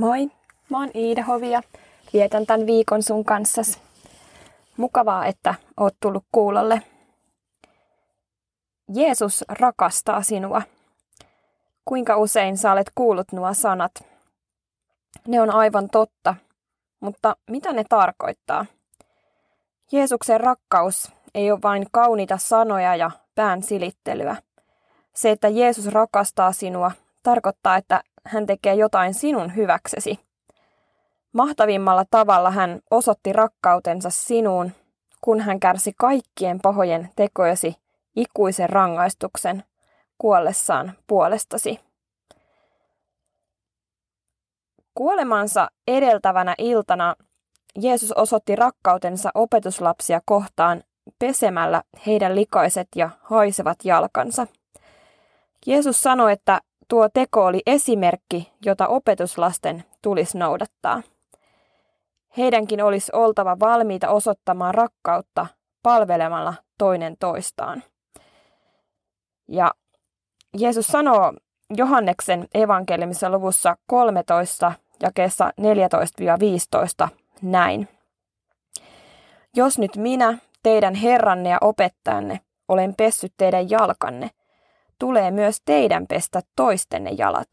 Moi, mä oon Iida Hovi ja vietän tämän viikon sun kanssas. Mukavaa, että oot tullut kuulolle. Jeesus rakastaa sinua. Kuinka usein sä olet kuullut nuo sanat? Ne on aivan totta, mutta mitä ne tarkoittaa? Jeesuksen rakkaus ei ole vain kauniita sanoja ja pään silittelyä. Se, että Jeesus rakastaa sinua, tarkoittaa, että hän tekee jotain sinun hyväksesi. Mahtavimmalla tavalla hän osoitti rakkautensa sinuun, kun hän kärsi kaikkien pahojen tekojesi ikuisen rangaistuksen kuollessaan puolestasi. Kuolemansa edeltävänä iltana Jeesus osoitti rakkautensa opetuslapsia kohtaan pesemällä heidän likaiset ja haisevat jalkansa. Jeesus sanoi, että Tuo teko oli esimerkki, jota opetuslasten tulisi noudattaa. Heidänkin olisi oltava valmiita osoittamaan rakkautta palvelemalla toinen toistaan. Ja Jeesus sanoo Johanneksen evankeliumissa luvussa 13 jakeessa 14-15 näin. Jos nyt minä, teidän herranne ja opettajanne, olen pessyt teidän jalkanne, tulee myös teidän pestä toistenne jalat.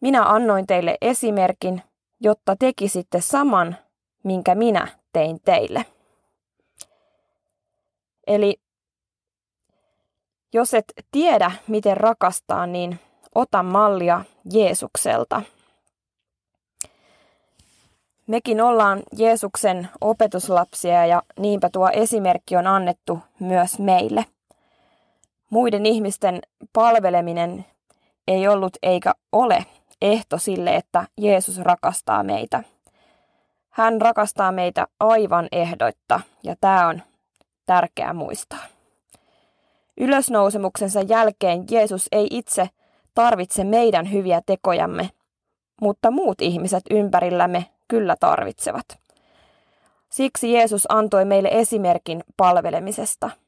Minä annoin teille esimerkin, jotta tekisitte saman, minkä minä tein teille. Eli jos et tiedä, miten rakastaa, niin ota mallia Jeesukselta. Mekin ollaan Jeesuksen opetuslapsia ja niinpä tuo esimerkki on annettu myös meille. Muiden ihmisten palveleminen ei ollut eikä ole ehto sille, että Jeesus rakastaa meitä. Hän rakastaa meitä aivan ehdoitta ja tämä on tärkeää muistaa. Ylösnousemuksensa jälkeen Jeesus ei itse tarvitse meidän hyviä tekojamme, mutta muut ihmiset ympärillämme kyllä tarvitsevat. Siksi Jeesus antoi meille esimerkin palvelemisesta –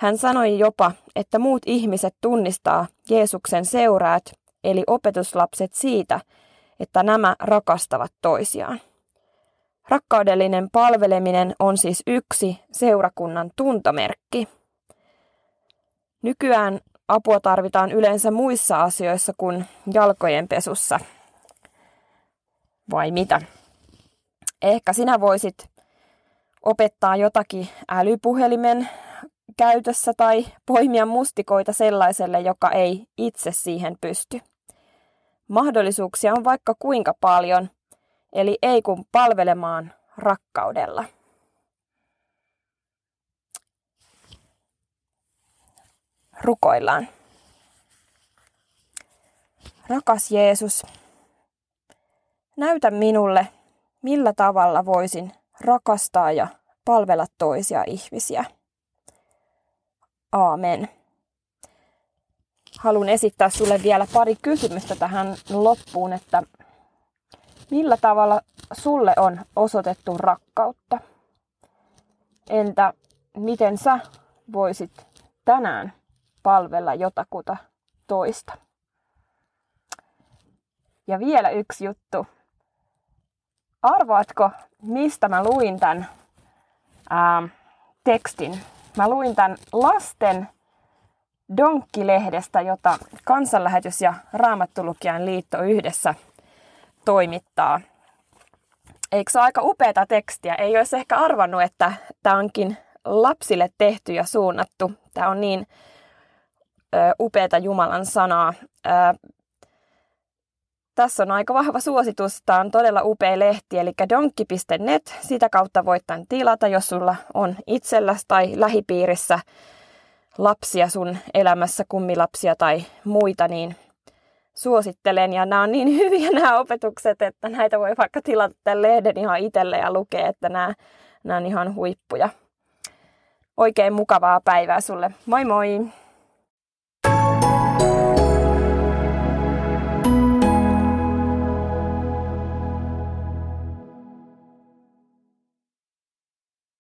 hän sanoi jopa, että muut ihmiset tunnistaa Jeesuksen seuraat, eli opetuslapset siitä, että nämä rakastavat toisiaan. Rakkaudellinen palveleminen on siis yksi seurakunnan tuntomerkki. Nykyään apua tarvitaan yleensä muissa asioissa kuin jalkojen pesussa. Vai mitä? Ehkä sinä voisit opettaa jotakin älypuhelimen käytössä tai poimia mustikoita sellaiselle, joka ei itse siihen pysty. Mahdollisuuksia on vaikka kuinka paljon, eli ei kun palvelemaan rakkaudella. Rukoillaan. Rakas Jeesus, näytä minulle, millä tavalla voisin rakastaa ja palvella toisia ihmisiä. Aamen. Haluan esittää sulle vielä pari kysymystä tähän loppuun, että millä tavalla sulle on osoitettu rakkautta? Entä miten sä voisit tänään palvella jotakuta toista? Ja vielä yksi juttu. Arvaatko, mistä mä luin tämän ää, tekstin Mä luin tämän lasten Donkkilehdestä, jota Kansanlähetys ja Raamattulukijan liitto yhdessä toimittaa. Eikö se ole aika upeata tekstiä? Ei olisi ehkä arvannut, että tämä onkin lapsille tehty ja suunnattu. Tämä on niin upeata Jumalan sanaa. Tässä on aika vahva suositus. Tämä on todella upea lehti, eli donkki.net. Sitä kautta voit tämän tilata, jos sulla on itselläsi tai lähipiirissä lapsia sun elämässä, kummilapsia tai muita, niin suosittelen. Ja nämä on niin hyviä nämä opetukset, että näitä voi vaikka tilata tämän lehden ihan itselle ja lukea, että nämä, nämä on ihan huippuja. Oikein mukavaa päivää sulle. Moi moi!